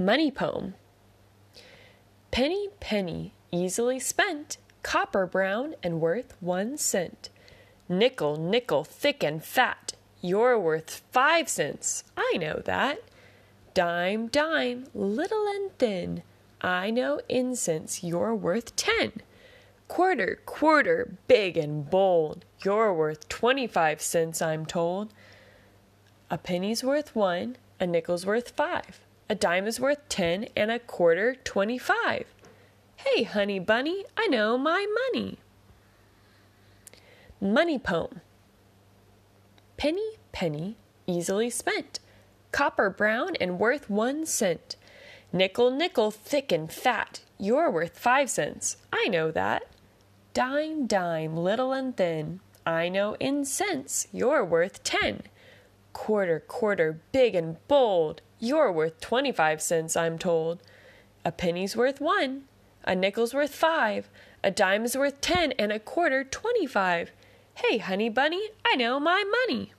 Money Poem Penny, penny, easily spent, copper brown and worth one cent. Nickel, nickel, thick and fat, you're worth five cents, I know that. Dime, dime, little and thin, I know in cents you're worth ten. Quarter, quarter, big and bold, you're worth twenty five cents, I'm told. A penny's worth one, a nickel's worth five. A dime is worth ten, and a quarter twenty five. Hey, honey bunny, I know my money. Money poem. Penny, penny, easily spent. Copper brown and worth one cent. Nickel, nickel, thick and fat, you're worth five cents. I know that. Dime, dime, little and thin, I know in cents you're worth ten. Quarter, quarter, big and bold, you're worth twenty five cents, I'm told. A penny's worth one, a nickel's worth five, a dime's worth ten, and a quarter twenty five. Hey, honey bunny, I know my money.